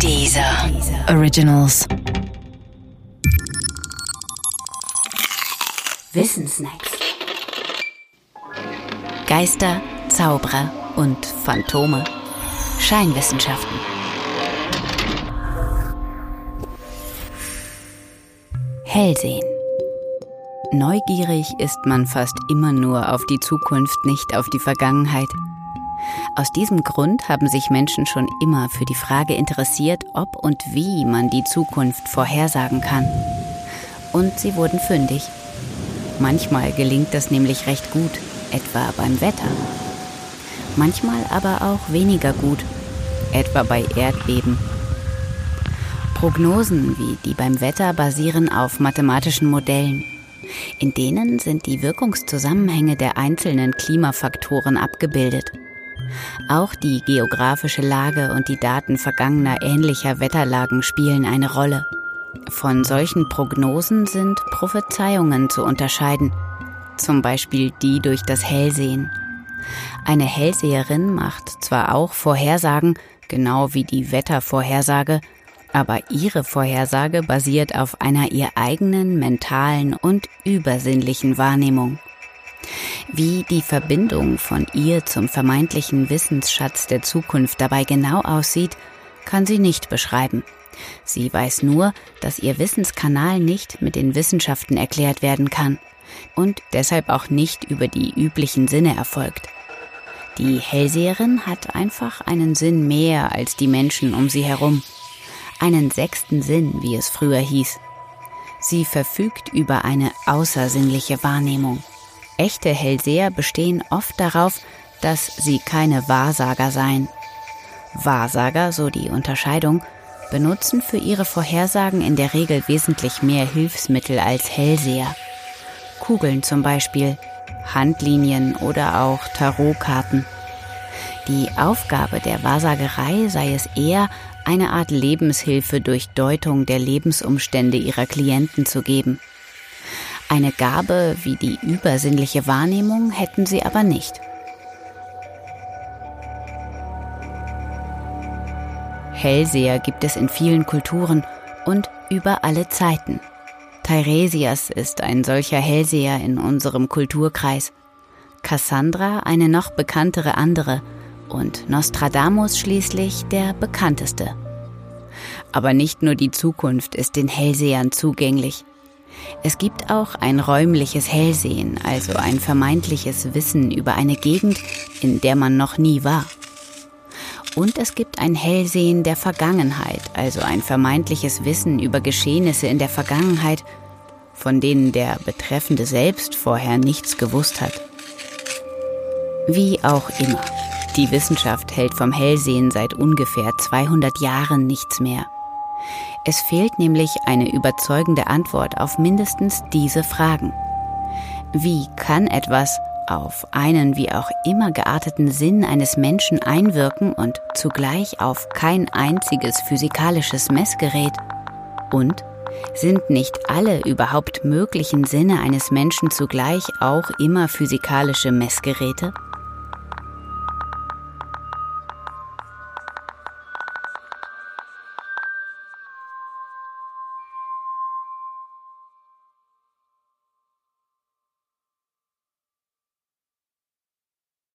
Dieser Originals. Wissensnacks. Geister, Zauberer und Phantome. Scheinwissenschaften. Hellsehen. Neugierig ist man fast immer nur auf die Zukunft, nicht auf die Vergangenheit. Aus diesem Grund haben sich Menschen schon immer für die Frage interessiert, ob und wie man die Zukunft vorhersagen kann. Und sie wurden fündig. Manchmal gelingt das nämlich recht gut, etwa beim Wetter. Manchmal aber auch weniger gut, etwa bei Erdbeben. Prognosen wie die beim Wetter basieren auf mathematischen Modellen. In denen sind die Wirkungszusammenhänge der einzelnen Klimafaktoren abgebildet. Auch die geografische Lage und die Daten vergangener ähnlicher Wetterlagen spielen eine Rolle. Von solchen Prognosen sind Prophezeiungen zu unterscheiden, zum Beispiel die durch das Hellsehen. Eine Hellseherin macht zwar auch Vorhersagen, genau wie die Wettervorhersage, aber ihre Vorhersage basiert auf einer ihr eigenen mentalen und übersinnlichen Wahrnehmung. Wie die Verbindung von ihr zum vermeintlichen Wissensschatz der Zukunft dabei genau aussieht, kann sie nicht beschreiben. Sie weiß nur, dass ihr Wissenskanal nicht mit den Wissenschaften erklärt werden kann und deshalb auch nicht über die üblichen Sinne erfolgt. Die Hellseherin hat einfach einen Sinn mehr als die Menschen um sie herum. Einen sechsten Sinn, wie es früher hieß. Sie verfügt über eine außersinnliche Wahrnehmung. Echte Hellseher bestehen oft darauf, dass sie keine Wahrsager seien. Wahrsager, so die Unterscheidung, benutzen für ihre Vorhersagen in der Regel wesentlich mehr Hilfsmittel als Hellseher. Kugeln zum Beispiel, Handlinien oder auch Tarotkarten. Die Aufgabe der Wahrsagerei sei es eher, eine Art Lebenshilfe durch Deutung der Lebensumstände ihrer Klienten zu geben. Eine Gabe wie die übersinnliche Wahrnehmung hätten sie aber nicht. Hellseher gibt es in vielen Kulturen und über alle Zeiten. Teiresias ist ein solcher Hellseher in unserem Kulturkreis. Cassandra eine noch bekanntere andere und Nostradamus schließlich der bekannteste. Aber nicht nur die Zukunft ist den Hellsehern zugänglich. Es gibt auch ein räumliches Hellsehen, also ein vermeintliches Wissen über eine Gegend, in der man noch nie war. Und es gibt ein Hellsehen der Vergangenheit, also ein vermeintliches Wissen über Geschehnisse in der Vergangenheit, von denen der Betreffende selbst vorher nichts gewusst hat. Wie auch immer, die Wissenschaft hält vom Hellsehen seit ungefähr 200 Jahren nichts mehr. Es fehlt nämlich eine überzeugende Antwort auf mindestens diese Fragen. Wie kann etwas auf einen wie auch immer gearteten Sinn eines Menschen einwirken und zugleich auf kein einziges physikalisches Messgerät? Und sind nicht alle überhaupt möglichen Sinne eines Menschen zugleich auch immer physikalische Messgeräte?